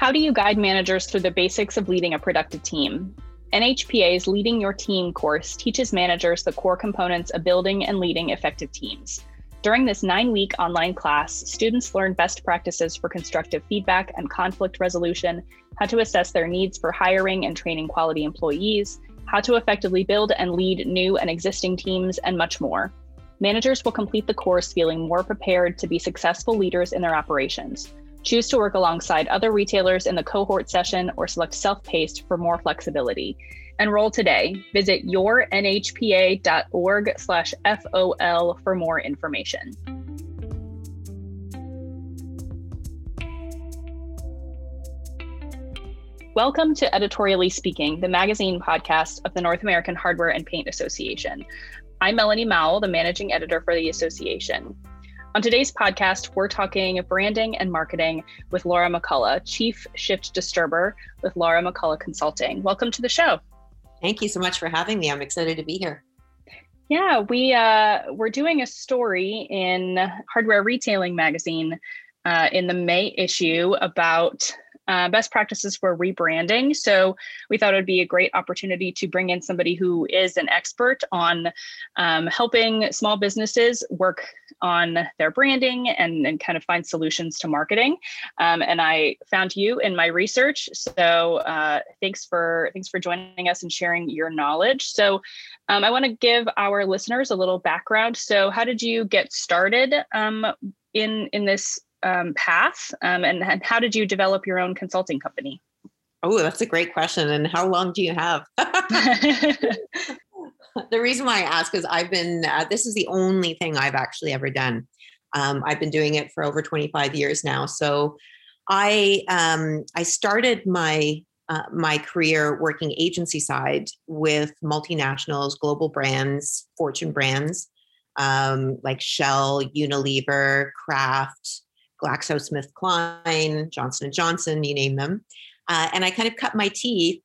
How do you guide managers through the basics of leading a productive team? NHPA's Leading Your Team course teaches managers the core components of building and leading effective teams. During this nine week online class, students learn best practices for constructive feedback and conflict resolution, how to assess their needs for hiring and training quality employees, how to effectively build and lead new and existing teams, and much more. Managers will complete the course feeling more prepared to be successful leaders in their operations. Choose to work alongside other retailers in the cohort session or select self paced for more flexibility. Enroll today. Visit yournhpa.org slash FOL for more information. Welcome to Editorially Speaking, the magazine podcast of the North American Hardware and Paint Association. I'm Melanie Mowell, the managing editor for the association. On today's podcast, we're talking branding and marketing with Laura McCullough, Chief Shift Disturber with Laura McCullough Consulting. Welcome to the show. Thank you so much for having me. I'm excited to be here. Yeah, we uh, we're doing a story in Hardware Retailing magazine uh, in the May issue about uh, best practices for rebranding. So we thought it would be a great opportunity to bring in somebody who is an expert on um, helping small businesses work on their branding and, and kind of find solutions to marketing. Um, and I found you in my research. So uh, thanks for thanks for joining us and sharing your knowledge. So um, I want to give our listeners a little background. So how did you get started um, in in this um, path, um, and, and how did you develop your own consulting company? Oh, that's a great question. And how long do you have? the reason why I ask is I've been, uh, this is the only thing I've actually ever done. Um, I've been doing it for over 25 years now. So I, um, I started my, uh, my career working agency side with multinationals, global brands, fortune brands um, like Shell, Unilever, Kraft, GlaxoSmithKline, Johnson & Johnson, you name them. Uh, and I kind of cut my teeth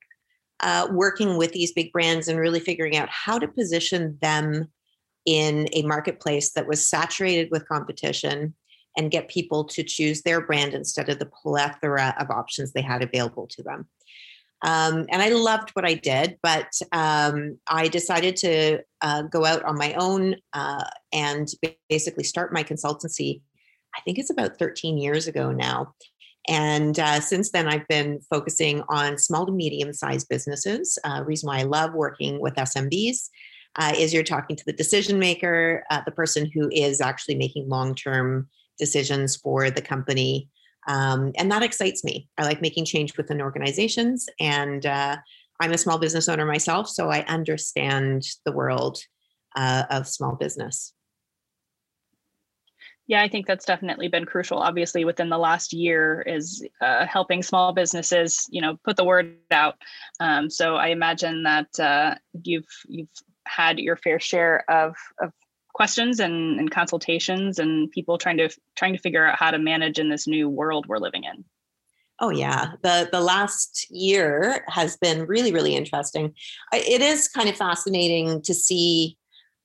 uh, working with these big brands and really figuring out how to position them in a marketplace that was saturated with competition and get people to choose their brand instead of the plethora of options they had available to them. Um, and I loved what I did, but um, I decided to uh, go out on my own uh, and basically start my consultancy. I think it's about 13 years ago now. And uh, since then, I've been focusing on small to medium sized businesses. Uh, reason why I love working with SMBs uh, is you're talking to the decision maker, uh, the person who is actually making long term decisions for the company. Um, and that excites me. I like making change within organizations. And uh, I'm a small business owner myself, so I understand the world uh, of small business. Yeah, I think that's definitely been crucial. Obviously, within the last year, is uh, helping small businesses, you know, put the word out. Um, so I imagine that uh, you've you've had your fair share of of questions and, and consultations and people trying to trying to figure out how to manage in this new world we're living in. Oh yeah, the the last year has been really really interesting. It is kind of fascinating to see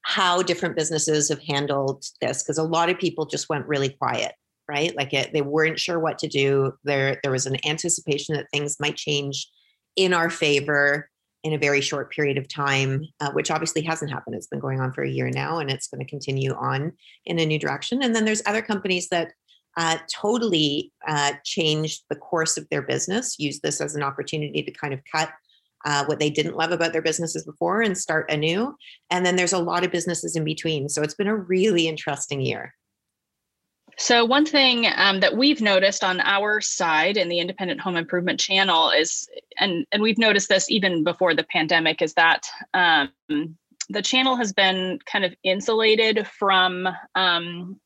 how different businesses have handled this because a lot of people just went really quiet right? Like it, they weren't sure what to do. There there was an anticipation that things might change in our favor in a very short period of time uh, which obviously hasn't happened. It's been going on for a year now and it's going to continue on in a new direction. And then there's other companies that uh, totally uh, changed the course of their business use this as an opportunity to kind of cut uh, what they didn't love about their businesses before and start anew. And then there's a lot of businesses in between. So it's been a really interesting year. So, one thing um, that we've noticed on our side in the independent home improvement channel is, and, and we've noticed this even before the pandemic, is that um, the channel has been kind of insulated from um,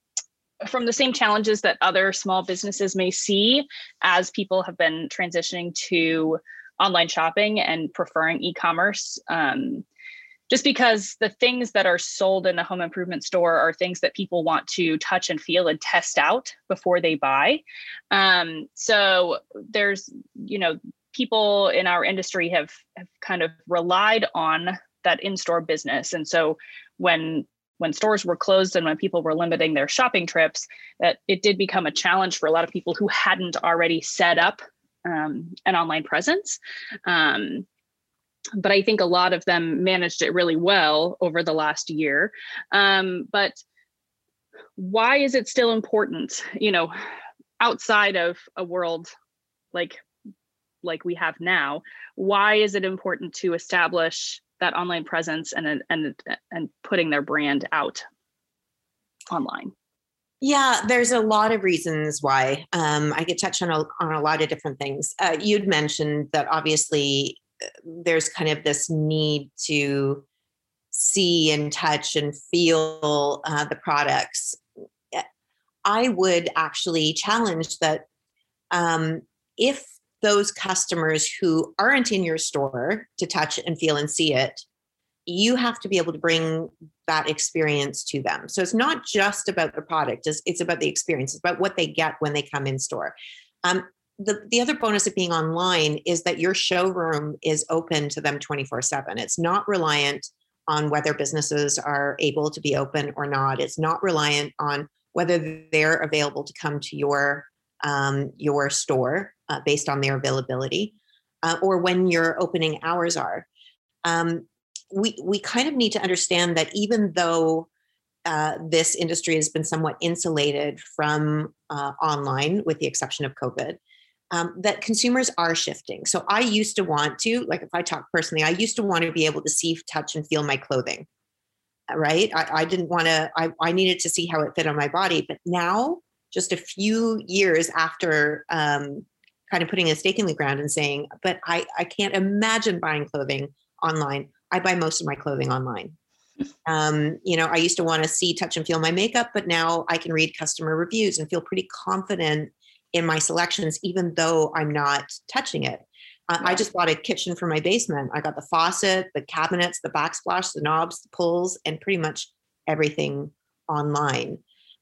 from the same challenges that other small businesses may see as people have been transitioning to online shopping and preferring e-commerce um, just because the things that are sold in a home improvement store are things that people want to touch and feel and test out before they buy. Um, so there's you know people in our industry have have kind of relied on that in-store business. And so when when stores were closed and when people were limiting their shopping trips that it did become a challenge for a lot of people who hadn't already set up um, an online presence. Um, but I think a lot of them managed it really well over the last year. Um, but why is it still important? You know, outside of a world like like we have now, why is it important to establish that online presence and and and putting their brand out online? Yeah, there's a lot of reasons why. Um, I could touch on a, on a lot of different things. Uh, you'd mentioned that obviously uh, there's kind of this need to see and touch and feel uh, the products. I would actually challenge that um, if those customers who aren't in your store to touch and feel and see it you have to be able to bring that experience to them. So it's not just about the product, it's, it's about the experience, it's about what they get when they come in store. Um, the, the other bonus of being online is that your showroom is open to them 24 7. It's not reliant on whether businesses are able to be open or not. It's not reliant on whether they're available to come to your um, your store uh, based on their availability uh, or when your opening hours are. Um, we we kind of need to understand that even though uh, this industry has been somewhat insulated from uh, online, with the exception of COVID, um, that consumers are shifting. So I used to want to, like, if I talk personally, I used to want to be able to see, touch, and feel my clothing. Right? I, I didn't want to. I, I needed to see how it fit on my body. But now, just a few years after um, kind of putting a stake in the ground and saying, but I, I can't imagine buying clothing online. I buy most of my clothing online. Um, you know, I used to want to see, touch, and feel my makeup, but now I can read customer reviews and feel pretty confident in my selections, even though I'm not touching it. Uh, I just bought a kitchen for my basement. I got the faucet, the cabinets, the backsplash, the knobs, the pulls, and pretty much everything online.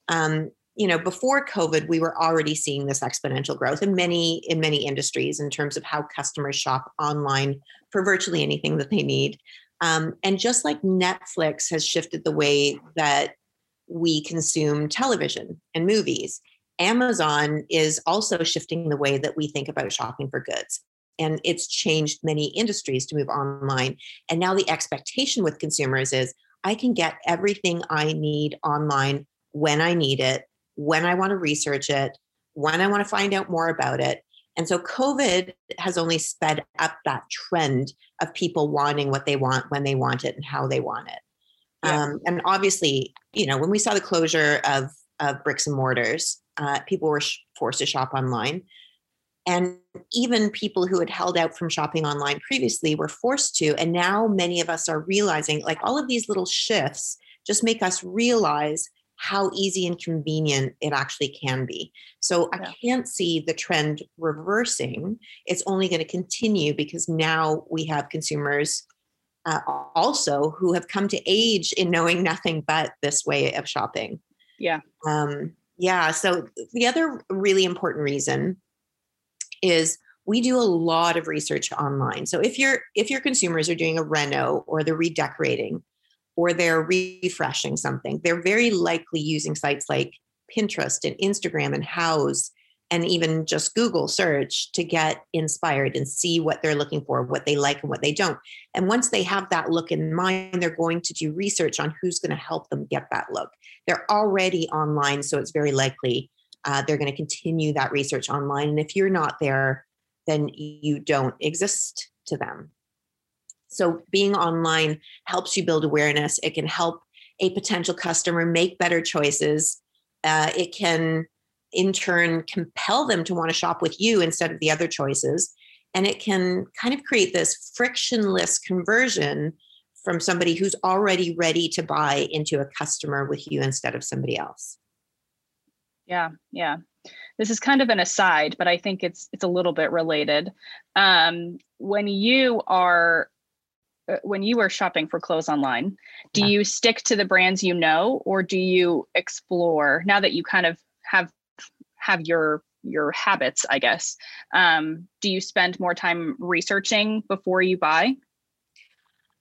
Um, you know, before COVID, we were already seeing this exponential growth in many in many industries in terms of how customers shop online for virtually anything that they need. Um, and just like Netflix has shifted the way that we consume television and movies, Amazon is also shifting the way that we think about shopping for goods. And it's changed many industries to move online. And now the expectation with consumers is I can get everything I need online when I need it, when I want to research it, when I want to find out more about it. And so COVID has only sped up that trend of people wanting what they want when they want it and how they want it. Yeah. Um, and obviously, you know, when we saw the closure of, of bricks and mortars, uh, people were sh- forced to shop online. And even people who had held out from shopping online previously were forced to. And now many of us are realizing like all of these little shifts just make us realize how easy and convenient it actually can be. So yeah. I can't see the trend reversing. It's only going to continue because now we have consumers uh, also who have come to age in knowing nothing but this way of shopping. Yeah. Um, yeah. So the other really important reason is we do a lot of research online. So if your if your consumers are doing a reno or they're redecorating, or they're refreshing something, they're very likely using sites like Pinterest and Instagram and Houzz and even just Google search to get inspired and see what they're looking for, what they like and what they don't. And once they have that look in mind, they're going to do research on who's going to help them get that look. They're already online, so it's very likely uh, they're going to continue that research online. And if you're not there, then you don't exist to them. So being online helps you build awareness. It can help a potential customer make better choices. Uh, it can, in turn, compel them to want to shop with you instead of the other choices. And it can kind of create this frictionless conversion from somebody who's already ready to buy into a customer with you instead of somebody else. Yeah, yeah. This is kind of an aside, but I think it's it's a little bit related. Um, when you are when you are shopping for clothes online do yeah. you stick to the brands you know or do you explore now that you kind of have have your your habits i guess um, do you spend more time researching before you buy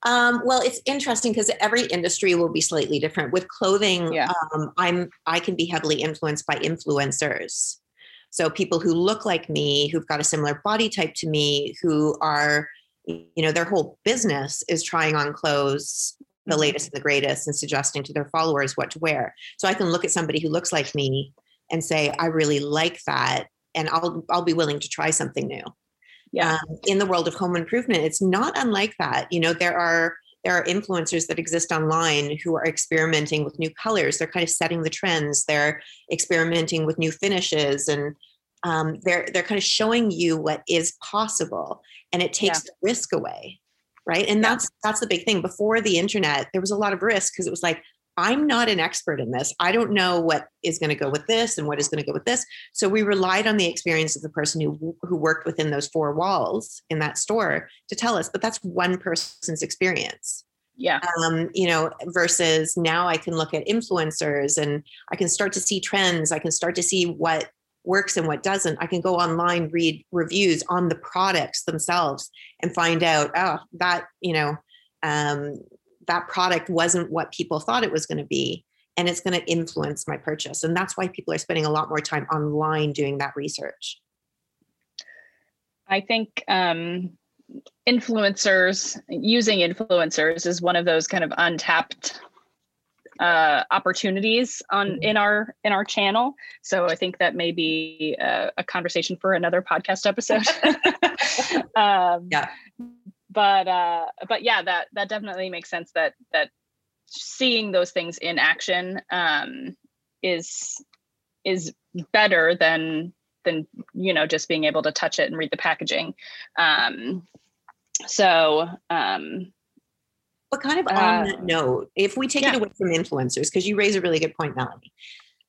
um, well, it's interesting because every industry will be slightly different. With clothing, yeah. um, I'm I can be heavily influenced by influencers. So people who look like me, who've got a similar body type to me, who are, you know, their whole business is trying on clothes, the Mm-hmm. latest and the greatest, and suggesting to their followers what to wear. So I can look at somebody who looks like me and say, I really like that. And I'll I'll be willing to try something new. Yeah. Um, in the world of home improvement, it's not unlike that. You know, there are there are influencers that exist online who are experimenting with new colors. They're kind of setting the trends. They're experimenting with new finishes, and um, they're they're kind of showing you what is possible, and it takes the risk away, right? And Yeah. that's that's the big thing. Before the internet, there was a lot of risk because it was like, I'm not an expert in this. I don't know what is going to go with this and what is going to go with this. So we relied on the experience of the person who who worked within those four walls in that store to tell us. But that's one person's experience Yeah. um, you know, versus now I can look at influencers and I can start to see trends. I can start to see what works and what doesn't. I can go online, read reviews on the products themselves and find out, oh, that, you know, um, that product wasn't what people thought it was going to be. And it's going to influence my purchase. And that's why people are spending a lot more time online doing that research. I think um, influencers using influencers is one of those kind of untapped uh, opportunities on Mhm. in our in our channel. So I think that may be a, a conversation for another podcast episode. um, Yeah. But uh, but yeah, that that definitely makes sense. That that seeing those things in action um, is is better than than you know just being able to touch it and read the packaging um so um But kind of on Uh, that note, if we take yeah. it away from influencers, because you raise a really good point, Melanie.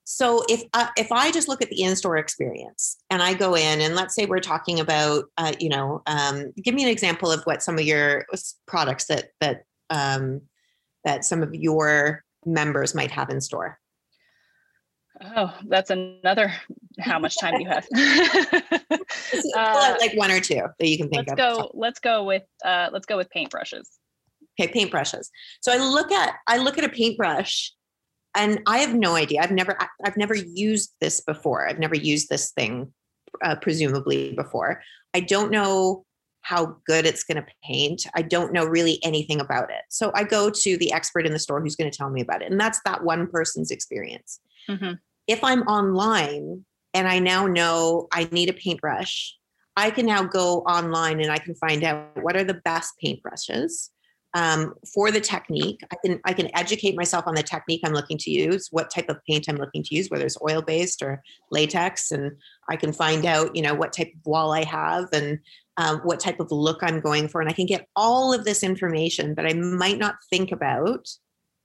So if uh, if I just look at the in-store experience and I go in and let's say we're talking about, uh, you know, um, give me an example of what some of your products that that um, that some of your members might have in store. oh that's another how much time do you have Just pull out Uh, like one or two that you can think let's of. go let's go with uh let's go with paintbrushes Okay, paintbrushes. So I look at I look at a paintbrush and I have no idea. I've never I've never used this before. I've never used this thing uh, presumably before. I don't know how good it's going to paint. I don't know really anything about it. So I go to the expert in the store who's going to tell me about it. And that's that one person's experience. Mhm. If I'm online and I now know I need a paintbrush, I can now go online and I can find out what are the best paintbrushes um, for the technique. I can I can educate myself on the technique I'm looking to use, what type of paint I'm looking to use, whether it's oil based or latex, and I can find out you know what type of wall I have and um, what type of look I'm going for, and I can get all of this information that I might not think about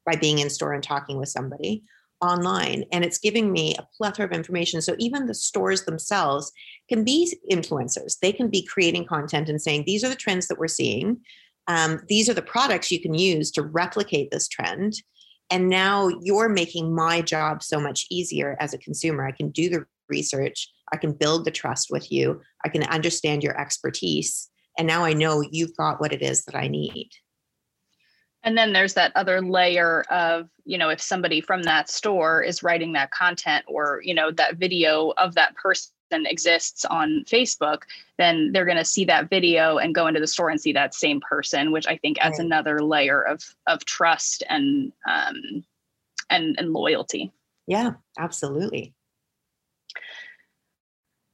by being in store and talking with somebody online. And it's giving me a plethora of information. So even the stores themselves can be influencers. They can be creating content and saying these are the trends that we're seeing um, these are the products you can use to replicate this trend. And now you're making my job so much easier as a consumer. I can do the research. I can build the trust with you. I can understand your expertise. And now i know you've got what it is that i need. And then there's that other layer of you know if somebody from that store is writing that content or you know that video of that person exists on facebook then they're going to see that video and go into the store and see that same person which i think adds Right. another layer of of trust and um and and loyalty yeah absolutely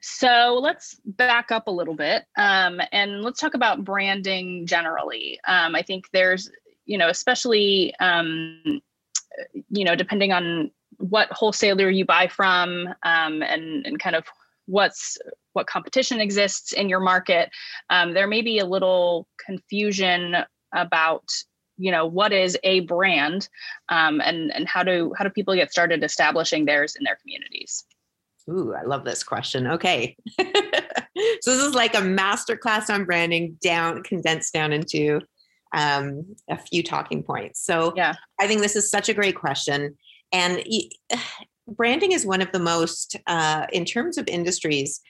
So let's back up a little bit um, and let's talk about branding generally. Um, I think there's, you know, especially, um, you know, depending on what wholesaler you buy from um, and, and kind of what's what competition exists in your market, um, there may be a little confusion about you know what is a brand um, and and how do how do people get started establishing theirs in their communities Ooh, I love this question. Okay. so this is like a master class on branding down condensed down into um, a few talking points. So Yeah. I think this is such a great question. And branding is one of the most, uh, in terms of industries,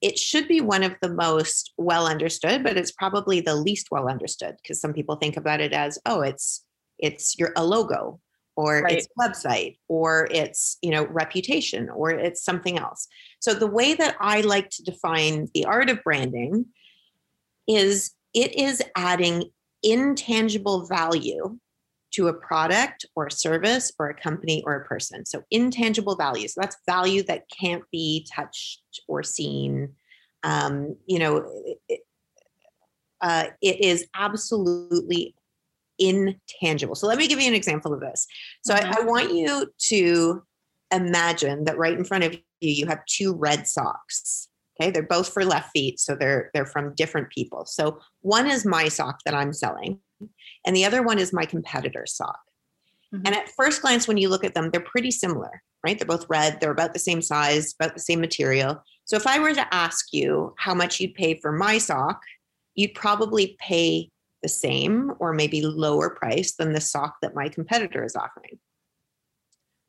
it should be one of the most well understood, but it's probably the least well understood because some people think about it as, oh, it's it's your a logo or right. it's website or it's you know reputation or it's something else so the way that i like to define the art of branding is it is adding intangible value to a product or a service or a company or a person so intangible value so that's value that can't be touched or seen um, you know it, uh, it is absolutely intangible. So let me give you an example of this. So mm-hmm. I, I want you to imagine that right in front of you, you have two red socks. Okay, they're both for left feet, so they're they're from different people. So one is my sock that I'm selling, and the other one is my competitor's sock. Mm-hmm. And at first glance, when you look at them, they're pretty similar, right? They're both red, they're about the same size, about the same material. So if I were to ask you how much you'd pay for my sock, you'd probably pay the same or maybe lower price than the sock that my competitor is offering.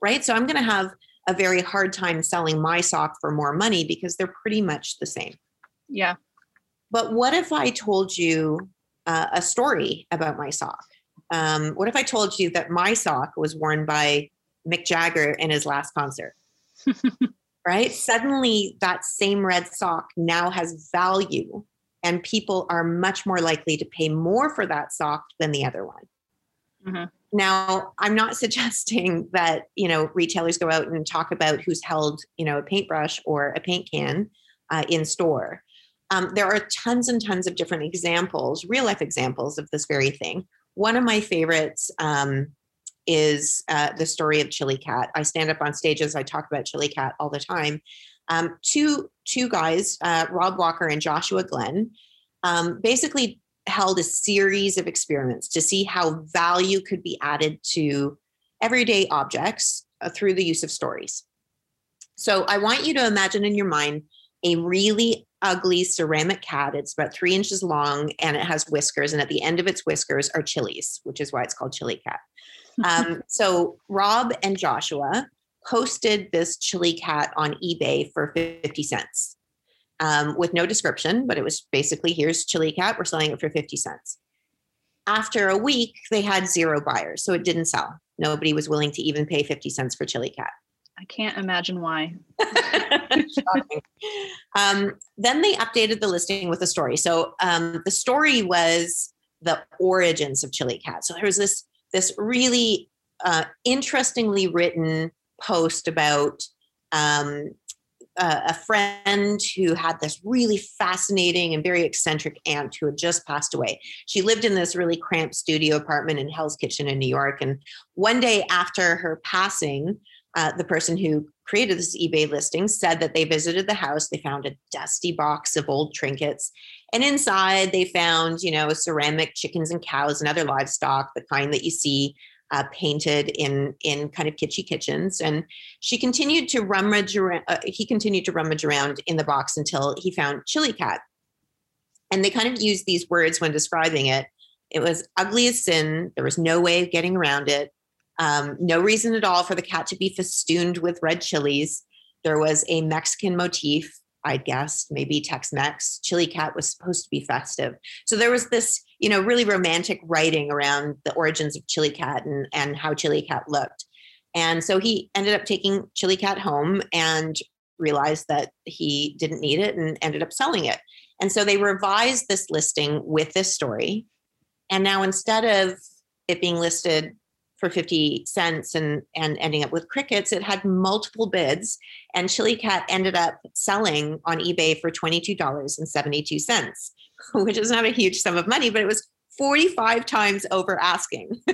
Right? So I'm going to have a very hard time selling my sock for more money because they're pretty much the same. Yeah. But what if I told you uh, a story about my sock? Um, what if I told you that my sock was worn by Mick Jagger in his last concert? right? Suddenly, that same red sock now has value and people are much more likely to pay more for that sock than the other one. Mm-hmm. Now, I'm not suggesting that you know retailers go out and talk about who's held you know a paintbrush or a paint can uh, in store. Um, there are tons and tons of different examples, real life examples of this very thing. One of my favorites um, is uh, the story of Chilli Cat. I stand up on stages, I talk about Chilli Cat all the time. Um, two two guys, uh, Rob Walker and Joshua Glenn, um, basically held a series of experiments to see how value could be added to everyday objects uh, through the use of stories. So I want you to imagine in your mind a really ugly ceramic cat. It's about three inches long and it has whiskers, and at the end of its whiskers are chilies, which is why it's called Chilli Cat. Um, so Rob and Joshua posted this Chilli Cat on eBay for 50 cents um, with no description, but it was basically here's Chilli Cat, we're selling it for 50 cents. After a week, they had zero buyers, so it didn't sell. Nobody was willing to even pay 50 cents for Chilli Cat. I can't imagine why. um, then they updated the listing with a story. So um, the story was the origins of Chilli Cat. So there was this this really uh, interestingly written post about um, uh, a friend who had this really fascinating and very eccentric aunt who had just passed away. She lived in this really cramped studio apartment in Hell's Kitchen in New York. And one day after her passing, uh, the person who created this eBay listing said that they visited the house. They found a dusty box of old trinkets. And inside, they found, you know, ceramic chickens and cows and other livestock, the kind that you see uh, painted in in kind of kitschy kitchens. And she continued to rummage around. Uh, he continued to rummage around in the box until he found Chilli Cat. And they kind of used these words when describing it. It was ugly as sin. There was no way of getting around it. Um, no reason at all for the cat to be festooned with red chilies. There was a Mexican motif I guess, maybe Tex Mex. Chilli Cat was supposed to be festive. So there was this, you know, really romantic writing around the origins of Chilli Cat and, and how Chilli Cat looked. And so he ended up taking Chilli Cat home and realized that he didn't need it and ended up selling it. And so they revised this listing with this story. And now instead of it being listed for 50 cents and and ending up with crickets. It had multiple bids and chilli cat ended up selling on ebay for $22.72 which is not a huge sum of money but it was 45 times over asking.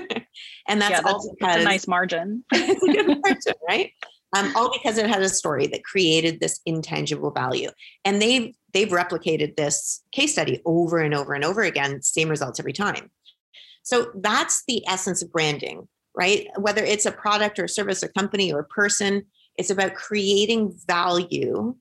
And that's, yeah, that's, all because, that's a nice margin, margin right? Um, all because it had a story that created this intangible value. And they've they've replicated this case study over and over and over again same results every time so that's the essence of branding, right? Whether it's a product or a service or company or a person, it's about creating value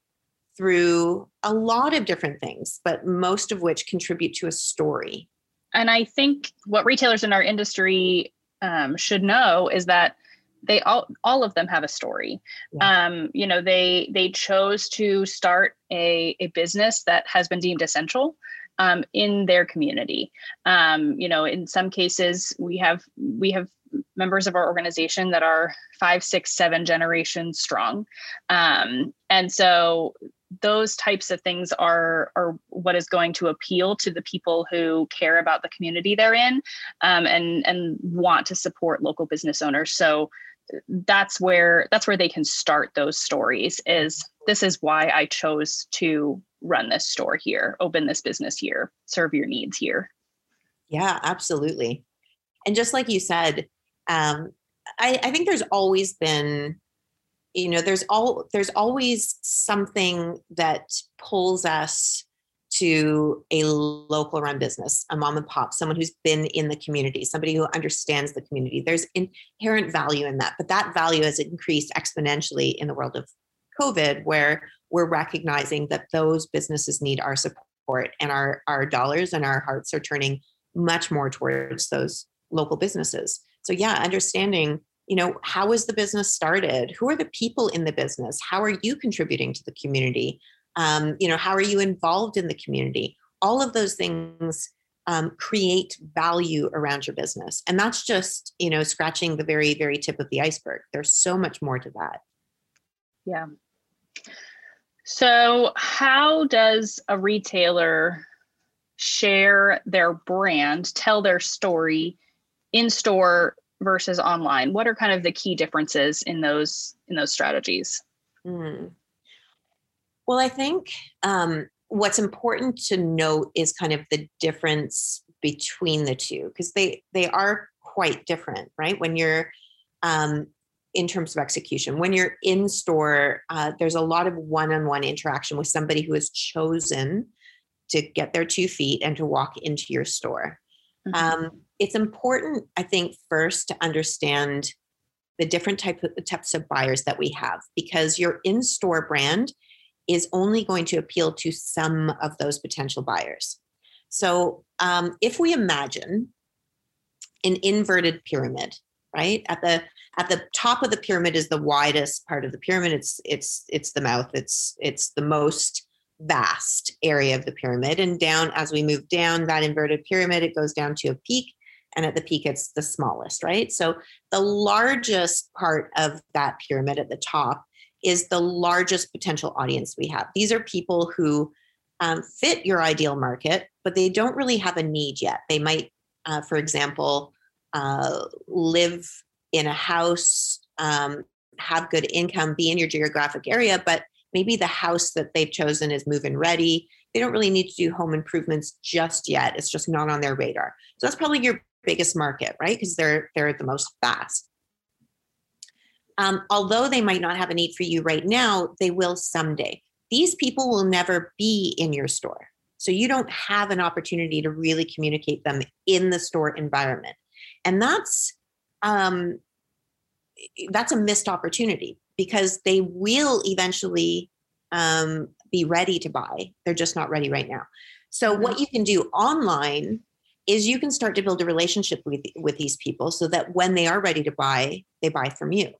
through a lot of different things, but most of which contribute to a story. And I think what retailers in our industry um, should know is that they all all of them have a story yeah. um, you know they they chose to start a, a business that has been deemed essential um, in their community. Um, you know, in some cases, we have we have members of our organization that are five, six, seven generations strong. Um, and so those types of things are are what is going to appeal to the people who care about the community they're in um, and and want to support local business owners so that's where that's where they can start those stories is this is why i chose to run this store here open this business here serve your needs here. Yeah absolutely. And just like you said um, I, I think there's always been you know there's all there's always something that pulls us to a local run business a mom and pop someone who's been in the community somebody who understands the community. There's inherent value in that but that value has increased exponentially in the world of covid where we're recognizing that those businesses need our support and our our dollars and our hearts are turning much more towards those local businesses. So yeah understanding you know how is the business started? Who are the people in the business? How are you contributing to the community? Um, you know how are you involved in the community? All of those things um, create value around your business. And that's just you know scratching the very very tip of the iceberg. There's so much more to that. Yeah so how does a retailer share their brand tell their story in store versus online? What are kind of the key differences in those in those strategies? Mm. well i think um, what's important to note is kind of the difference between the two because they they are quite different right? When you're um, in terms of execution when you're in store uh, there's a lot of one-on-one interaction with somebody who has chosen to get their two feet and to walk into your store mm-hmm. um, it's important, I think, first to understand the different type of, types of buyers that we have because your in store brand is only going to appeal to some of those potential buyers. So um, if we imagine an inverted pyramid, right at the at the top of the pyramid is the widest part of the pyramid. It's it's it's the mouth. It's it's the most vast area of the pyramid, and down as we move down that inverted pyramid, it goes down to a peak, and at the peak it's the smallest right? So the largest part of that pyramid at the top is the largest potential audience we have. These are people who um, fit your ideal market but they don't really have a need yet. They might uh, for example uh, live in a house um, have good income be in your geographic area but maybe the house that they've chosen is move in ready they don't really need to do home improvements just yet it's just not on their radar so that's probably your biggest market, right? Because they're they're the most fast. Um, although they might not have a need for you right now, they will someday. These people will never be in your store. So you don't have an opportunity to really communicate them in the store environment. And that's um, that's a missed opportunity because they will eventually um, be ready to buy. They're just not ready right now. So what mm-hmm. you can do online is you can start to build a relationship with with these people so that when they are ready to buy they buy from you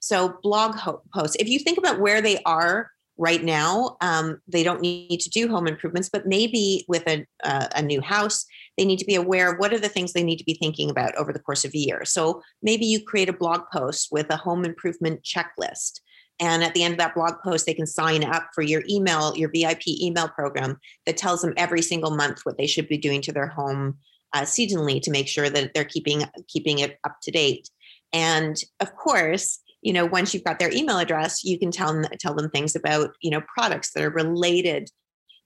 so blog ho- posts if you think about where they are right now um, they don't need to do home improvements but maybe with a, uh, a new house they need to be aware of what are the things they need to be thinking about over the course of a year so maybe you create a blog post with a home improvement checklist and at the end of that blog post, they can sign up for your email, your VIP email program that tells them every single month what they should be doing to their home uh, seasonally to make sure that they're keeping keeping it up to date. And of course, you know, once you've got their email address, you can tell them tell them things about you know products that are related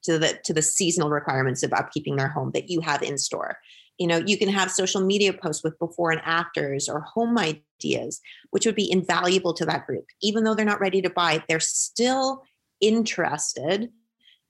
to the to the seasonal requirements of upkeeping their home that you have in store. You know you can have social media posts with before and afters or home ideas which would be invaluable to that group. Even though they're not ready to buy they're still interested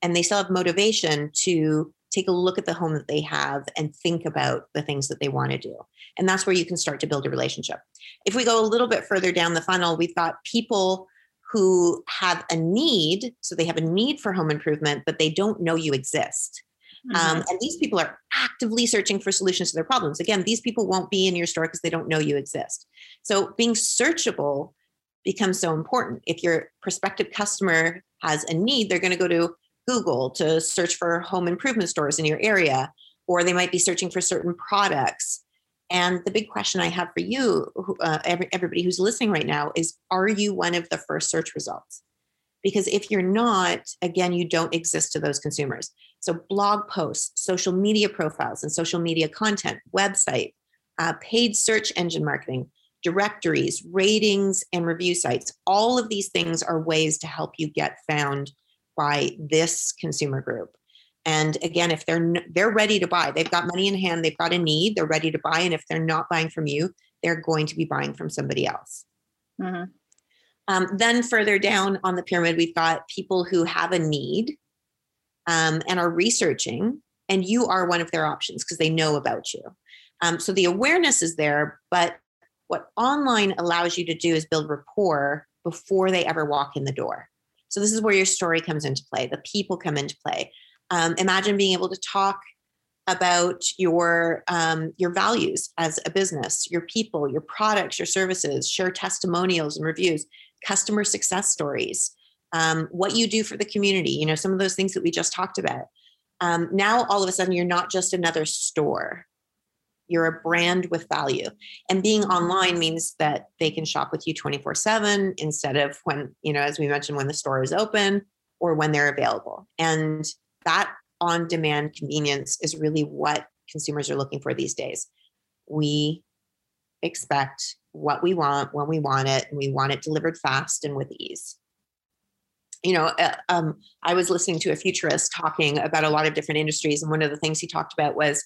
and they still have motivation to take a look at the home that they have and think about the things that they want to do. And that's where you can start to build a relationship. If we go a little bit further down the funnel we've got people who have a need so they have a need for home improvement but they don't know you exist mm-hmm. Um, and these people are actively searching for solutions to their problems. Again, these people won't be in your store because they don't know you exist. So being searchable becomes so important. If your prospective customer has a need, they're going to go to Google to search for home improvement stores in your area, or they might be searching for certain products. And the big question I have for you, uh, every, everybody who's listening right now, is Are you one of the first search results? Because if you're not, again, you don't exist to those consumers. So, blog posts, social media profiles, and social media content, website, uh, paid search engine marketing, directories, ratings, and review sites. All of these things are ways to help you get found by this consumer group. And again, if they're they're ready to buy, they've got money in hand, they've got a need, they're ready to buy. And if they're not buying from you, they're going to be buying from somebody else. Mm-hmm. Um, then further down on the pyramid, we've got people who have a need um, and are researching, and you are one of their options because they know about you. Um, so the awareness is there, but what online allows you to do is build rapport before they ever walk in the door. So this is where your story comes into play. The people come into play. Um, imagine being able to talk about your um, your values as a business, your people, your products, your services. Share testimonials and reviews, customer success stories, um, what you do for the community. You know some of those things that we just talked about. Um, now all of a sudden you're not just another store you're a brand with value and being online means that they can shop with you 24 7 instead of when you know as we mentioned when the store is open or when they're available and that on demand convenience is really what consumers are looking for these days we expect what we want when we want it and we want it delivered fast and with ease you know uh, um, i was listening to a futurist talking about a lot of different industries and one of the things he talked about was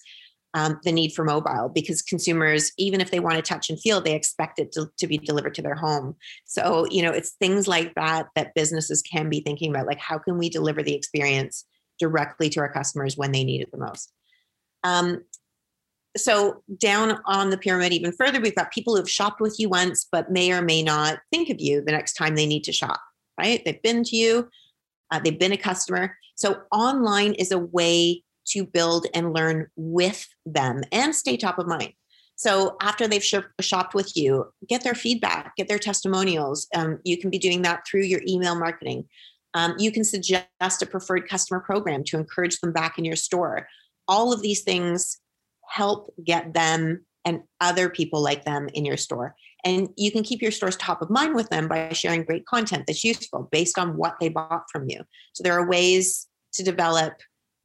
um, the need for mobile because consumers, even if they want to touch and feel, they expect it to, to be delivered to their home. So, you know, it's things like that that businesses can be thinking about like, how can we deliver the experience directly to our customers when they need it the most? Um, so down on the pyramid even further we've got people who've shopped with you once but may or may not think of you the next time they need to shop right they've been to you uh, they've been a customer so online is a way to build and learn with them and stay top of mind. So after they've sh- shopped with you, get their feedback, get their testimonials. Um, you can be doing that through your email marketing. Um, you can suggest a preferred customer program to encourage them back in your store. All of these things help get them and other people like them in your store. And you can keep your stores top of mind with them by sharing great content that's useful based on what they bought from you. So there are ways to develop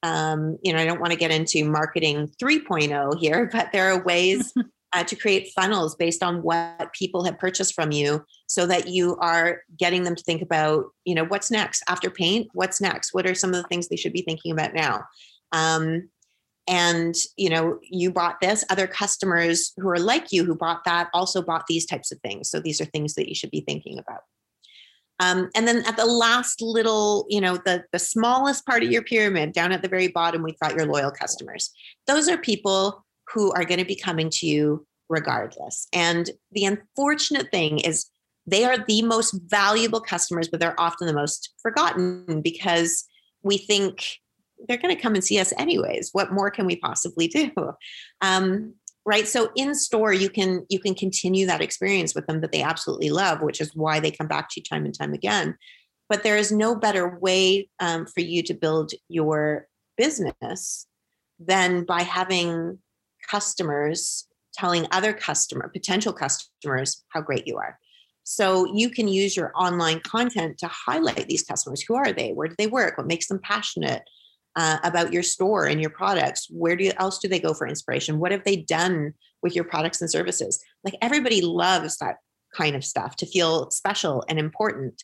um, you know, I don't want to get into marketing 3.0 here, but there are ways uh, to create funnels based on what people have purchased from you so that you are getting them to think about, you know, what's next after paint? What's next? What are some of the things they should be thinking about now? Um, and you know you bought this other customers who are like you who bought that also bought these types of things so these are things that you should be thinking about um, and then at the last little, you know, the, the smallest part of your pyramid, down at the very bottom, we've got your loyal customers. Those are people who are going to be coming to you regardless. And the unfortunate thing is they are the most valuable customers, but they're often the most forgotten because we think they're going to come and see us anyways. What more can we possibly do? Um, right so in store you can you can continue that experience with them that they absolutely love which is why they come back to you time and time again but there is no better way um, for you to build your business than by having customers telling other customer potential customers how great you are. So you can use your online content to highlight these customers. Who are they? Where do they work? What makes them passionate uh, about your store and your products? Where do you, else do they go for inspiration? What have they done with your products and services? Like everybody loves that kind of stuff to feel special and important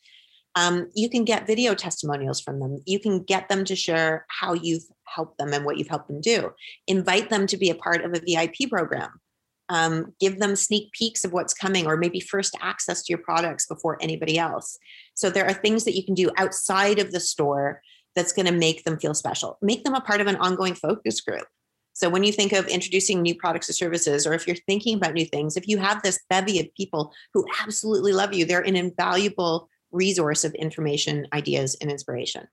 um, you can get video testimonials from them you can get them to share how you've helped them and what you've helped them do invite them to be a part of a vip program um, give them sneak peeks of what's coming or maybe first access to your products before anybody else so there are things that you can do outside of the store that's going to make them feel special. Make them a part of an ongoing focus group. So when you think of introducing new products or services, or if you're thinking about new things, if you have this bevy of people who absolutely love you, they're an invaluable resource of information, ideas, and inspiration.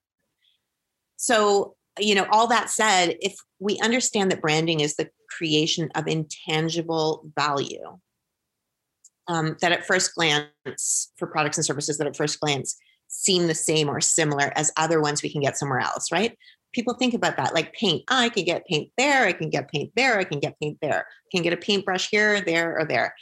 So, you know, all that said, if we understand that branding is the creation of intangible value, um, that at first glance, for products and services, that at first glance seem the same or similar as other ones we can get somewhere else, right? people think about that like paint. Oh, I can get paint there. I can get paint there. I can get paint there. I can get a paintbrush here, there, or there.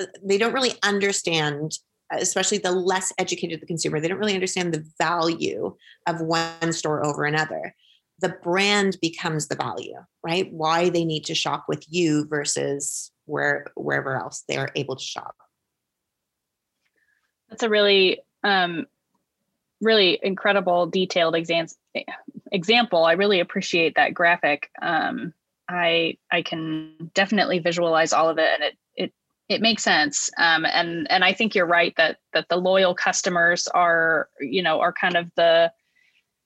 Uh, they don't really understand, especially the less educated the consumer. They don't really understand the value of one store over another. The brand becomes the value, right? Why they need to shop with you versus where wherever else they are able to shop. That's a really um, really incredible detailed exam- example. I really appreciate that graphic. Um, I I can definitely visualize all of it, and it it it makes sense. Um, and and I think you're right that that the loyal customers are you know are kind of the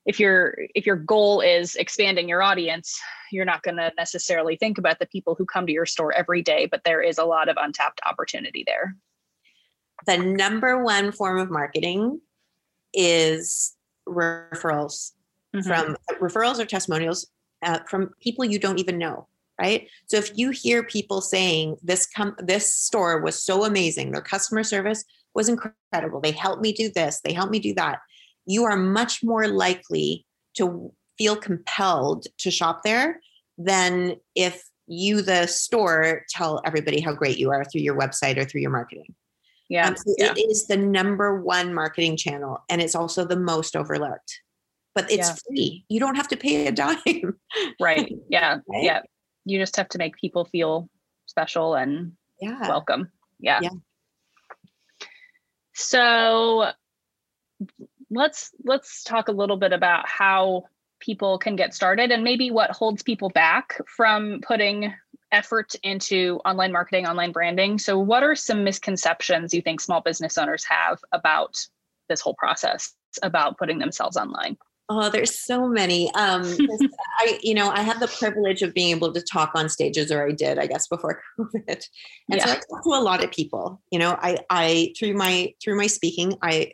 if your if your goal is expanding your audience you're not going to necessarily think about the people who come to your store every day but there is a lot of untapped opportunity there the number one form of marketing is referrals mm-hmm. from referrals or testimonials uh, from people you don't even know right? So if you hear people saying this com- this store was so amazing. Their customer service was incredible. They helped me do this. They helped me do that. You are much more likely to feel compelled to shop there than if you the store tell everybody how great you are through your website or through your marketing. Yeah, um, so yeah. it is the number one marketing channel and it's also the most overlooked. But it's yeah. free. You don't have to pay a dime. Right. Yeah. Right? yeah you just have to make people feel special and yeah welcome yeah. yeah so let's let's talk a little bit about how people can get started and maybe what holds people back from putting effort into online marketing, online branding. So, what are some misconceptions you think small business owners have about this whole process, about putting themselves online? Oh, there's so many. Um, I, you know, I have the privilege of being able to talk on stages, or I did, I guess, before COVID. And yeah. so I talk to a lot of people. You know, I, I through my through my speaking, I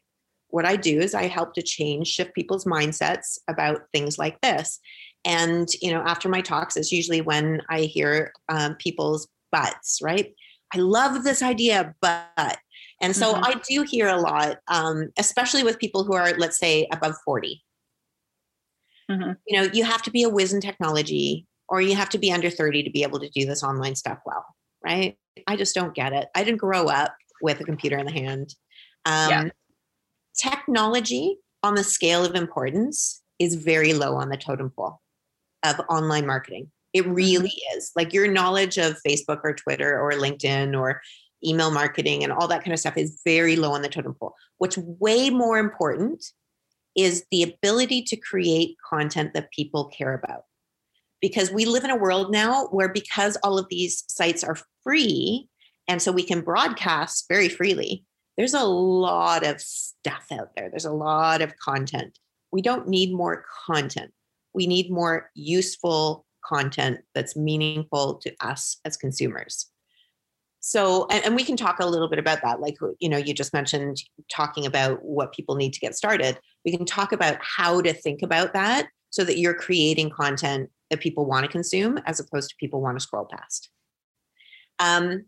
what I do is I help to change, shift people's mindsets about things like this. And, you know, after my talks is usually when I hear um, people's buts, right? I love this idea, but. And so mm-hmm. I do hear a lot, um, especially with people who are, let's say, above 40. Mm-hmm. You know, you have to be a whiz in technology or you have to be under 30 to be able to do this online stuff well, right? I just don't get it. I didn't grow up with a computer in the hand. Um, yeah technology on the scale of importance is very low on the totem pole of online marketing. It mm-hmm. really is. Like your knowledge of Facebook or Twitter or LinkedIn or email marketing and all that kind of stuff is very low on the totem pole. What's way more important is the ability to create content that people care about. Because we live in a world now where, because all of these sites are free, and so we can broadcast very freely, there's a lot of stuff out there. There's a lot of content. We don't need more content. We need more useful content that's meaningful to us as consumers. So, and, and, we can talk a little bit about that. Like, you know, you just mentioned talking about what people need to get started. We can talk about how to think about that so that you're creating content that people want to consume as opposed to people want to scroll past. Um,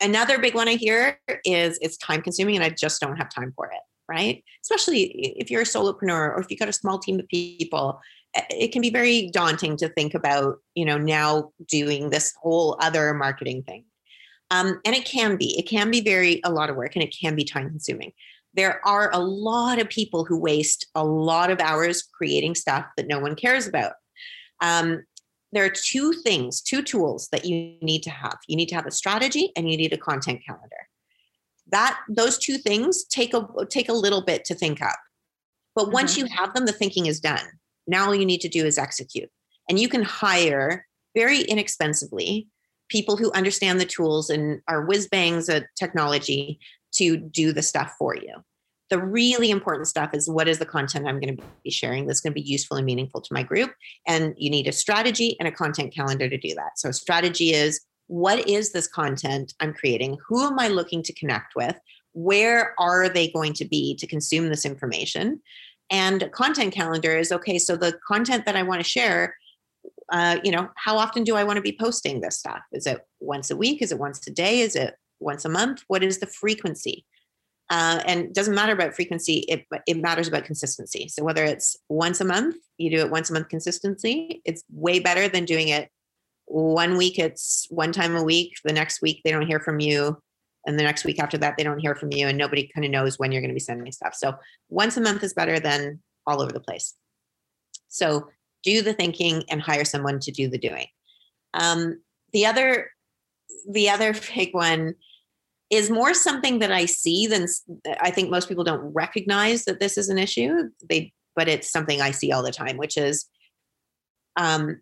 another big one I hear is it's time consuming and I just don't have time for it, right? Especially if you're a solopreneur or if you've got a small team of people, it can be very daunting to think about, you know, now doing this whole other marketing thing. Um, and it can be, it can be very, a lot of work and it can be time consuming. There are a lot of people who waste a lot of hours creating stuff that no one cares about. Um, there are two things, two tools that you need to have. You need to have a strategy and you need a content calendar. That those two things take a take a little bit to think up. But once mm-hmm. you have them, the thinking is done. Now all you need to do is execute. And you can hire very inexpensively people who understand the tools and are whiz bangs at technology to do the stuff for you the really important stuff is what is the content I'm going to be sharing that's going to be useful and meaningful to my group. And you need a strategy and a content calendar to do that. So, strategy is what is this content I'm creating? Who am I looking to connect with? Where are they going to be to consume this information? And content calendar is okay, so the content that I want to share. Uh, you know, how often do I want to be posting this stuff? Is it once a week? Is it once a day? Is it once a month? What is the frequency? Uh, and it doesn't matter about frequency, it, it matters about consistency. So whether it's once a month, you do it once a month consistency, it's way better than doing it one week, it's one time a week. The next week, they don't hear from you. And the next week after that, they don't hear from you, and nobody kind of knows when you're going to be sending stuff. So once a month is better than all over the place. So do the thinking and hire someone to do the doing. Um, the other, the other big one is more something that I see than I think most people don't recognize that this is an issue. They, but it's something I see all the time, which is um,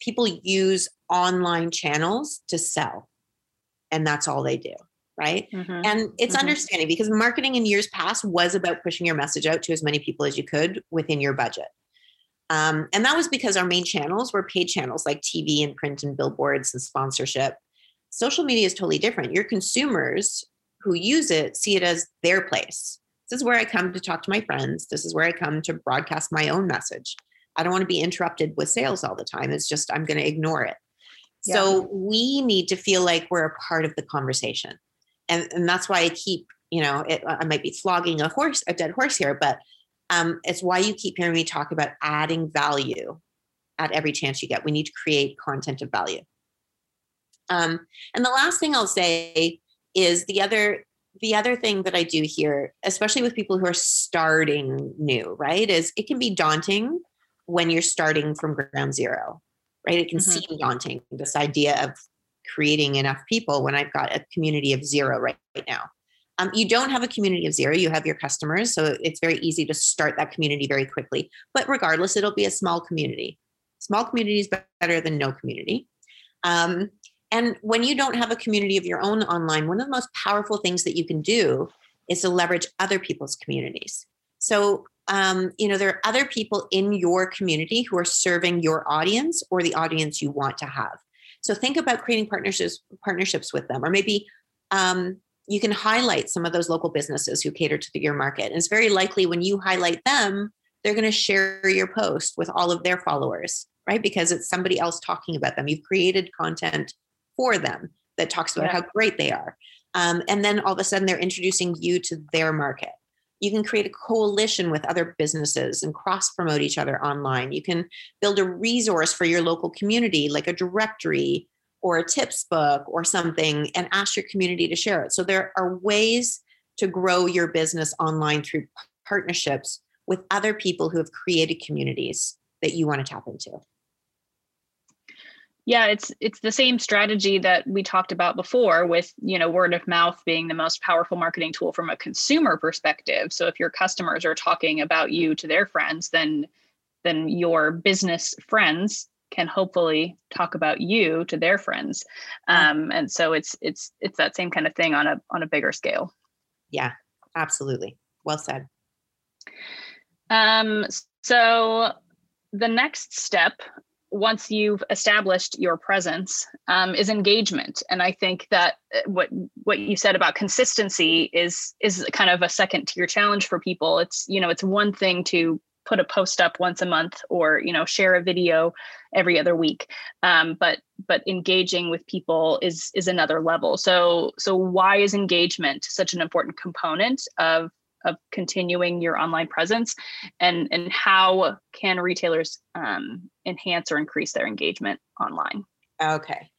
people use online channels to sell, and that's all they do. Right. Mm-hmm. And it's mm-hmm. understanding because marketing in years past was about pushing your message out to as many people as you could within your budget. Um, and that was because our main channels were paid channels like TV and print and billboards and sponsorship. Social media is totally different. Your consumers who use it see it as their place. This is where I come to talk to my friends. This is where I come to broadcast my own message. I don't want to be interrupted with sales all the time. It's just, I'm going to ignore it. Yeah. So we need to feel like we're a part of the conversation. And, and that's why I keep, you know, it, I might be flogging a horse, a dead horse here, but um, it's why you keep hearing me talk about adding value at every chance you get. We need to create content of value. Um, and the last thing I'll say is the other the other thing that I do here, especially with people who are starting new, right, is it can be daunting when you're starting from ground zero, right? It can mm-hmm. seem daunting, this idea of creating enough people when I've got a community of zero right, right now. Um, you don't have a community of zero, you have your customers. So it's very easy to start that community very quickly. But regardless, it'll be a small community. Small community is better than no community. Um, and when you don't have a community of your own online, one of the most powerful things that you can do is to leverage other people's communities. So, um, you know, there are other people in your community who are serving your audience or the audience you want to have. So think about creating partnerships partnerships with them, or maybe um, you can highlight some of those local businesses who cater to your market. And it's very likely when you highlight them, they're going to share your post with all of their followers, right? Because it's somebody else talking about them. You've created content for them that talks about yeah. how great they are. Um, and then all of a sudden they're introducing you to their market. You can create a coalition with other businesses and cross promote each other online. You can build a resource for your local community, like a directory or a tips book or something and ask your community to share it. So there are ways to grow your business online through partnerships with other people who have created communities that you want to tap into. Yeah, it's it's the same strategy that we talked about before with, you know, word of mouth being the most powerful marketing tool from a consumer perspective. So if your customers are talking about you to their friends, then then your business friends can hopefully talk about you to their friends. Um, and so it's it's it's that same kind of thing on a on a bigger scale. Yeah absolutely. Well said. Um, so the next step once you've established your presence um, is engagement. And i think that uh, what what you said about consistency is is kind of a second tier challenge for people. It's you know it's one thing to put a post up once a month or you know share a video every other week. Um, but but engaging with people is is another level. So so why is engagement such an important component of of continuing your online presence? And and how can retailers um, enhance or increase their engagement online? Okay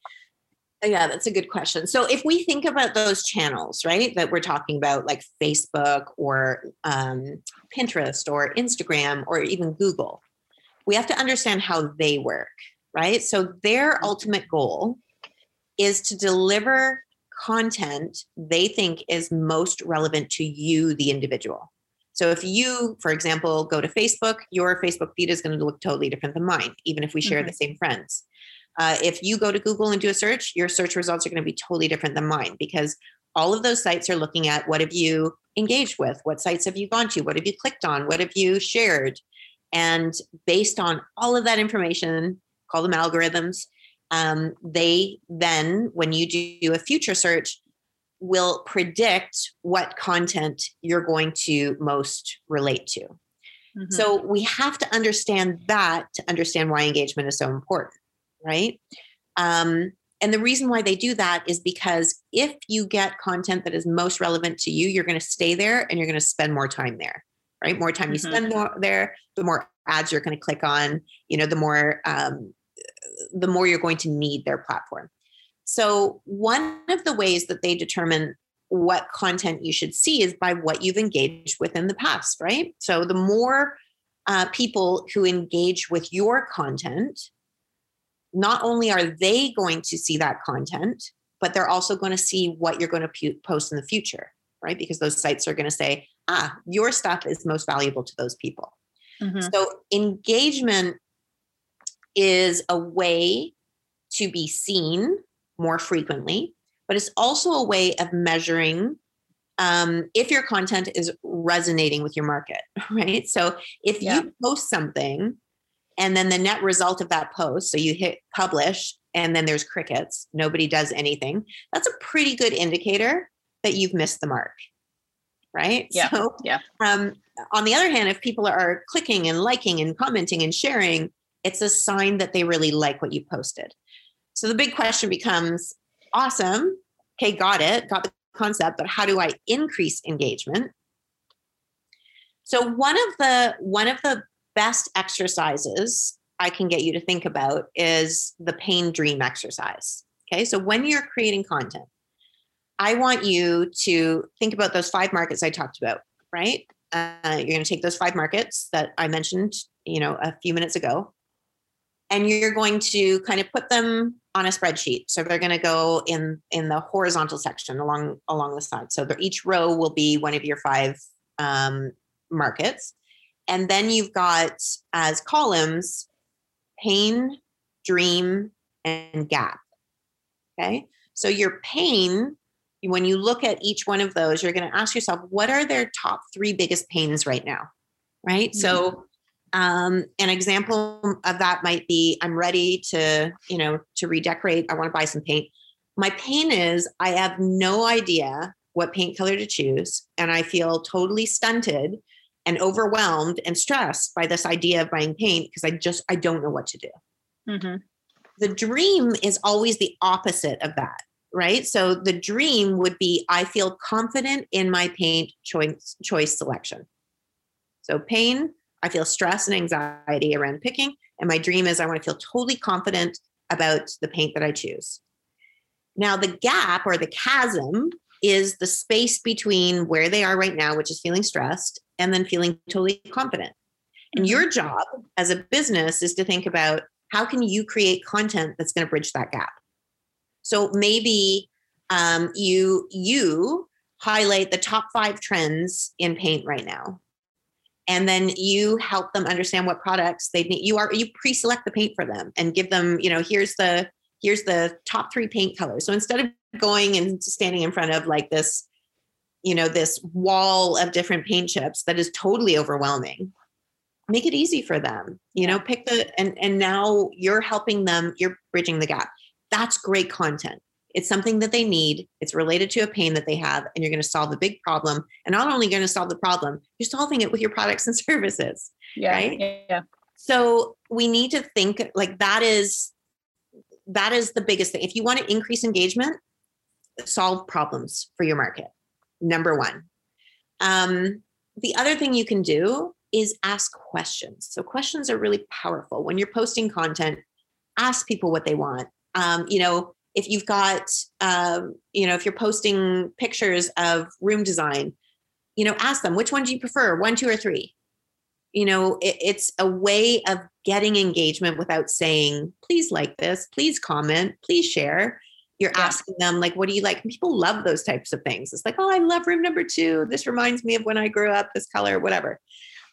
yeah, that's a good question. So if we think about those channels, right, that we're talking about, like Facebook or um, Pinterest or Instagram or even Google, we have to understand how they work, right? So their mm-hmm. ultimate goal is to deliver content they think is most relevant to you, the individual. So if you, for example, go to Facebook, your Facebook feed is going to look totally different than mine, even if we share mm-hmm. the same friends. Uh, if you go to Google and do a search, your search results are going to be totally different than mine because all of those sites are looking at what have you engaged with? What sites have you gone to? What have you clicked on? What have you shared? And based on all of that information, call them algorithms, um, they then, when you do a future search, will predict what content you're going to most relate to. Mm-hmm. So we have to understand that to understand why engagement is so important right? Um, and the reason why they do that is because if you get content that is most relevant to you, you're going to stay there and you're going to spend more time there, right? More time mm-hmm. you spend more there, the more ads you're going to click on, you know, the more um, the more you're going to need their platform. So one of the ways that they determine what content you should see is by what you've engaged with in the past, right? So the more uh, people who engage with your content, not only are they going to see that content, but they're also going to see what you're going to pu- post in the future, right? Because those sites are going to say, ah, your stuff is most valuable to those people. Mm-hmm. So engagement is a way to be seen more frequently, but it's also a way of measuring um, if your content is resonating with your market, right? So if yeah. you post something and then the net result of that post, so you hit publish and then there's crickets, nobody does anything, that's a pretty good indicator that you've missed the mark, right? Yeah. So, yeah. Um, on the other hand, if people are clicking and liking and commenting and sharing, it's a sign that they really like what you posted. So the big question becomes awesome. Okay, got it, got the concept, but how do I increase engagement? So one of the one of the best exercises I can get you to think about is the pain dream exercise. Okay, so when you're creating content, I want you to think about those five markets I talked about, right? Uh, you're going to take those five markets that I mentioned, you know, a few minutes ago, and you're going to kind of put them on a spreadsheet. So they're going to go in in the horizontal section along along the side. So each row will be one of your five um, markets, and then you've got as columns pain, dream, and gap. Okay, so your pain. When you look at each one of those, you're going to ask yourself, what are their top three biggest pains right now? Right. Mm-hmm. So um, an example of that might be I'm ready to, you know, to redecorate. I want to buy some paint. My pain is I have no idea what paint color to choose. And I feel totally stunted and overwhelmed and stressed by this idea of buying paint because I just, I don't know what to do. Mm-hmm. The dream is always the opposite of that, right? So the dream would be I feel confident in my paint choice, choice selection. So pain, I feel stress and anxiety around picking. And my dream is I want to feel totally confident about the paint that I choose. Now, the gap or the chasm is the space between where they are right now, which is feeling stressed, and then feeling totally confident. And your mm-hmm. job as a business is to think about how can you create content that's going to bridge that gap. So maybe um, you you highlight the top five trends in paint right now and then you help them understand what products they need you are you pre-select the paint for them and give them you know here's the here's the top three paint colors so instead of going and standing in front of like this you know this wall of different paint chips that is totally overwhelming make it easy for them you know pick the and and now you're helping them you're bridging the gap that's great content it's something that they need. It's related to a pain that they have, and you're going to solve a big problem. And not only going to solve the problem, you're solving it with your products and services. Yeah. Right. Yeah. So we need to think like that is that is the biggest thing. If you want to increase engagement, solve problems for your market. Number one. Um, the other thing you can do is ask questions. So questions are really powerful. When you're posting content, ask people what they want. Um, you know, if you've got um, you know if you're posting pictures of room design you know ask them which one do you prefer one two or three you know it, it's a way of getting engagement without saying please like this please comment please share. You're yeah. asking them like what do you like? People love those types of things. It's like oh i love room number two. This reminds me of when i grew up this color whatever.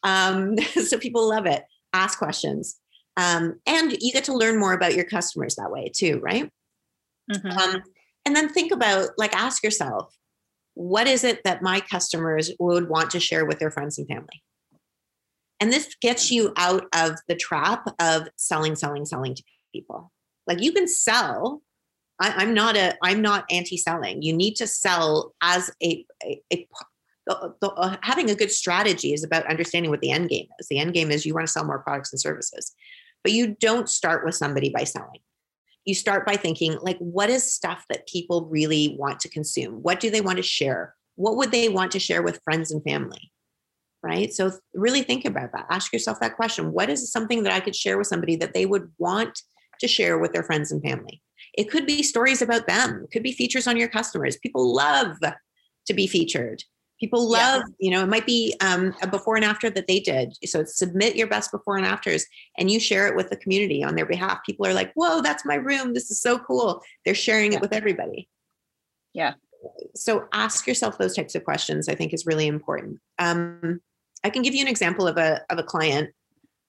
Um, so people love it. Ask questions. Um, and you get to learn more about your customers that way too right? Mm-hmm. Um, and then think about, like, ask yourself, what is it that my customers would want to share with their friends and family? And this gets you out of the trap of selling, selling, selling to people. Like you can sell. I, am not a. I'm not anti-selling. You need to sell as a. a, a the, the, uh, having a good strategy is about understanding what the end game is. The end game is you want to sell more products and services, but you don't start with somebody by selling you start by thinking like what is stuff that people really want to consume what do they want to share what would they want to share with friends and family right? So really think about that. Ask yourself that question. What is something that i could share with somebody that they would want to share with their friends and family? It could be stories about them. It could be features on your customers. People love to be featured. People love yeah. you know it might be um, a before and after that they did. So submit your best before and afters and you share it with the community on their behalf. People are like whoa that's my room. This is so cool. They're sharing yeah. it with everybody. Yeah. So ask yourself those types of questions i think is really important. Um, i can give you an example of a of a client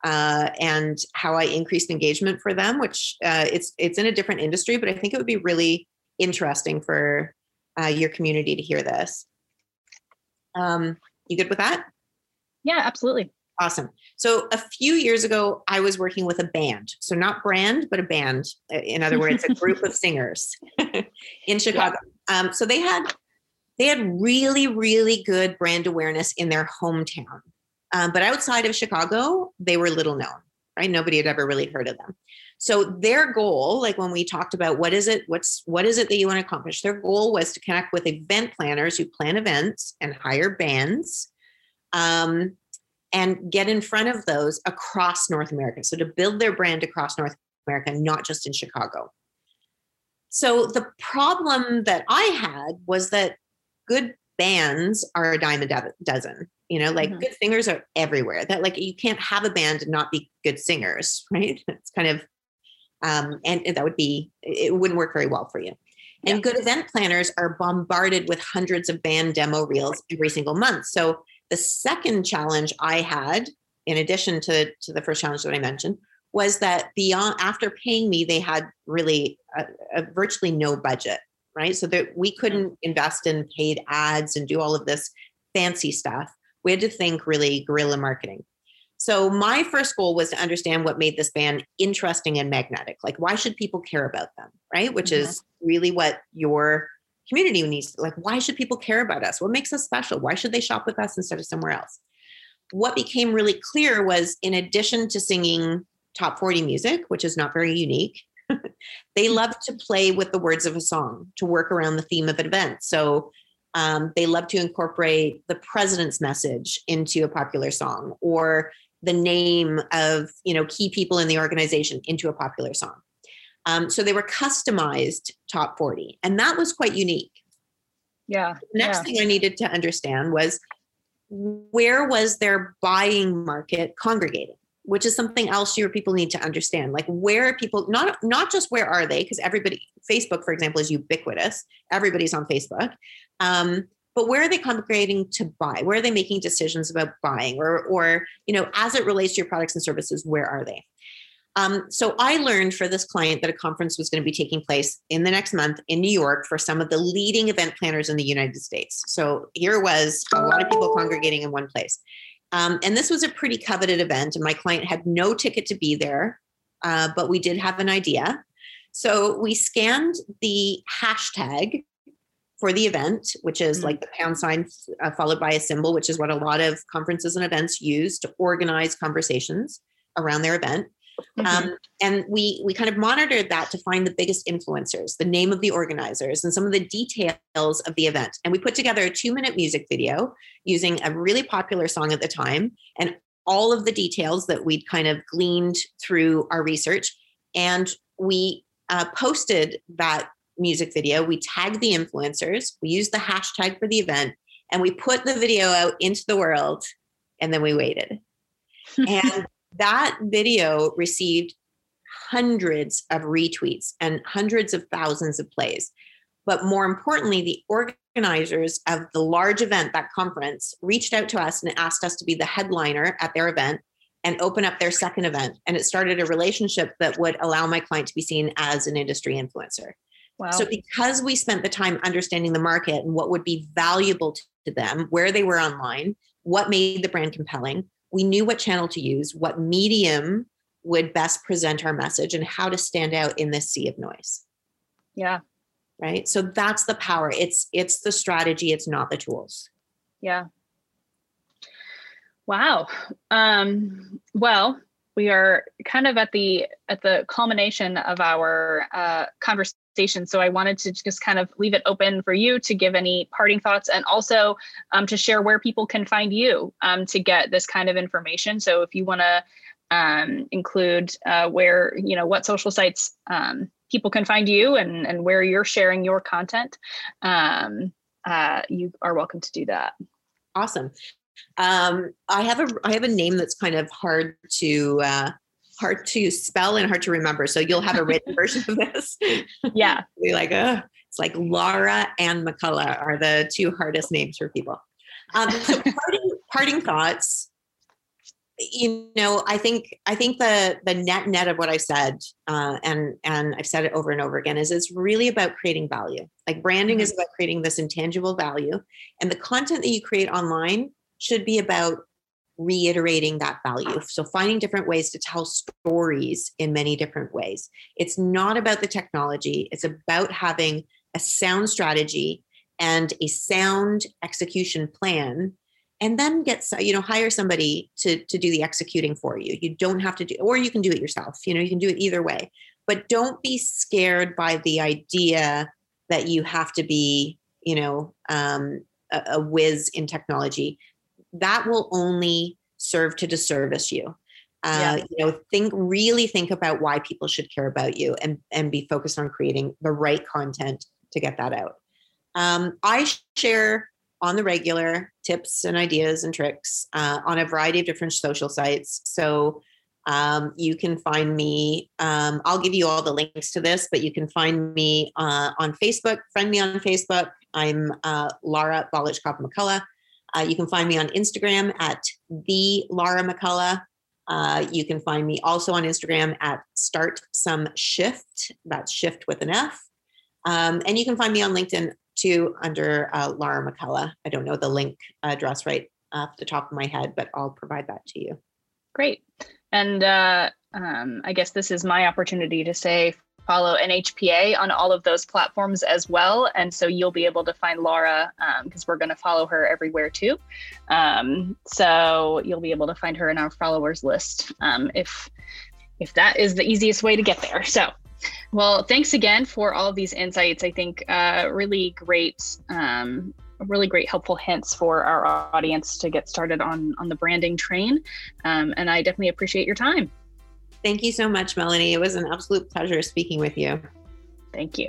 uh, and how i increased engagement for them which uh, it's it's in a different industry but i think it would be really interesting for uh, your community to hear this um, you good with that? Yeah, absolutely. Awesome. So a few years ago, I was working with a band. So not brand, but a band. Uh, in other words, a group of singers in Chicago. Yeah. Um, so they had they had really, really good brand awareness in their hometown. Um, but outside of Chicago, they were little known, right? Nobody had ever really heard of them. So their goal, like when we talked about what is it, what's what is it that you want to accomplish? Their goal was to connect with event planners who plan events and hire bands. Um, and get in front of those across North America. So to build their brand across North America, not just in Chicago. So the problem that I had was that good bands are a dime a dozen. You know, like mm-hmm. good singers are everywhere. That like you can't have a band and not be good singers, right? It's kind of um, and that would be it wouldn't work very well for you and yeah. good event planners are bombarded with hundreds of band demo reels every single month so the second challenge i had in addition to, to the first challenge that i mentioned was that beyond after paying me they had really a, a virtually no budget right so that we couldn't invest in paid ads and do all of this fancy stuff we had to think really guerrilla marketing so my first goal was to understand what made this band interesting and magnetic. Like why should people care about them, right? Which mm-hmm. is really what your community needs. Like why should people care about us? What makes us special? Why should they shop with us instead of somewhere else? What became really clear was in addition to singing top 40 music, which is not very unique, they love to play with the words of a song to work around the theme of an event. So um, they love to incorporate the president's message into a popular song or the name of you know key people in the organization into a popular song. Um, so they were customized top 40, and that was quite unique. Yeah. The next yeah. thing I needed to understand was where was their buying market congregating, which is something else your people need to understand. Like where are people not not just where are they, because everybody Facebook, for example, is ubiquitous. Everybody's on Facebook. Um, but where are they congregating to buy where are they making decisions about buying or or you know as it relates to your products and services where are they um, so i learned for this client that a conference was going to be taking place in the next month in new york for some of the leading event planners in the united states so here was a lot of people congregating in one place um, and this was a pretty coveted event and my client had no ticket to be there uh, but we did have an idea so we scanned the hashtag for the event, which is mm-hmm. like the pound sign uh, followed by a symbol, which is what a lot of conferences and events use to organize conversations around their event. Mm-hmm. Um, and we we kind of monitored that to find the biggest influencers, the name of the organizers, and some of the details of the event. And we put together a two minute music video using a really popular song at the time and all of the details that we'd kind of gleaned through our research. And we uh, posted that music video. We tagged the influencers, we used the hashtag for the event, and we put the video out into the world, and then we waited. and that video received hundreds of retweets and hundreds of thousands of plays. But more importantly, the organizers of the large event, that conference, reached out to us and asked us to be the headliner at their event and open up their second event. And it started a relationship that would allow my client to be seen as an industry influencer. Wow. So because we spent the time understanding the market and what would be valuable to them, where they were online, what made the brand compelling, we knew what channel to use, what medium would best present our message and how to stand out in this sea of noise. Yeah. Right? So that's the power. It's it's the strategy, it's not the tools. Yeah. Wow. Um well, we are kind of at the at the culmination of our uh, conversation. So I wanted to just kind of leave it open for you to give any parting thoughts, and also um, to share where people can find you um, to get this kind of information. So if you want to um, include uh, where you know what social sites um, people can find you and and where you're sharing your content, um, uh, you are welcome to do that. Awesome. Um, I have a I have a name that's kind of hard to uh, hard to spell and hard to remember. So you'll have a written version of this. Yeah, be like, it's like Laura and McCullough are the two hardest names for people. Um, so parting, parting thoughts. You know, I think I think the the net net of what I said, uh, and and I've said it over and over again, is it's really about creating value. Like branding mm-hmm. is about creating this intangible value, and the content that you create online should be about reiterating that value. So, finding different ways to tell stories in many different ways. It's not about the technology, it's about having a sound strategy and a sound execution plan and then get you know hire somebody to to do the executing for you. You don't have to do or you can do it yourself. You know you can do it either way. But don't be scared by the idea that you have to be you know um, a, a whiz in technology that will only serve to disservice you. Uh, yeah. you know think really think about why people should care about you and and be focused on creating the right content to get that out um, i share on the regular tips and ideas and tricks uh, on a variety of different social sites so um, you can find me um, i'll give you all the links to this but you can find me uh, on facebook friend me on facebook i'm uh, laura Balichkov mccullough uh, you can find me on Instagram at the Laura McCullough. Uh, you can find me also on Instagram at Start Some Shift. That's shift with an F. Um, and you can find me on LinkedIn too under uh, Laura McCullough. I don't know the link address right off the top of my head, but I'll provide that to you. Great. And uh, um, I guess this is my opportunity to say follow NHPA on all of those platforms as well. And so you'll be able to find Laura because um, we're going to follow her everywhere too. Um, so you'll be able to find her in our followers list um, if if that is the easiest way to get there. So. Well, thanks again for all these insights. I think uh, really great, um, really great helpful hints for our audience to get started on on the branding train. Um, and I definitely appreciate your time. Thank you so much, Melanie. It was an absolute pleasure speaking with you. Thank you.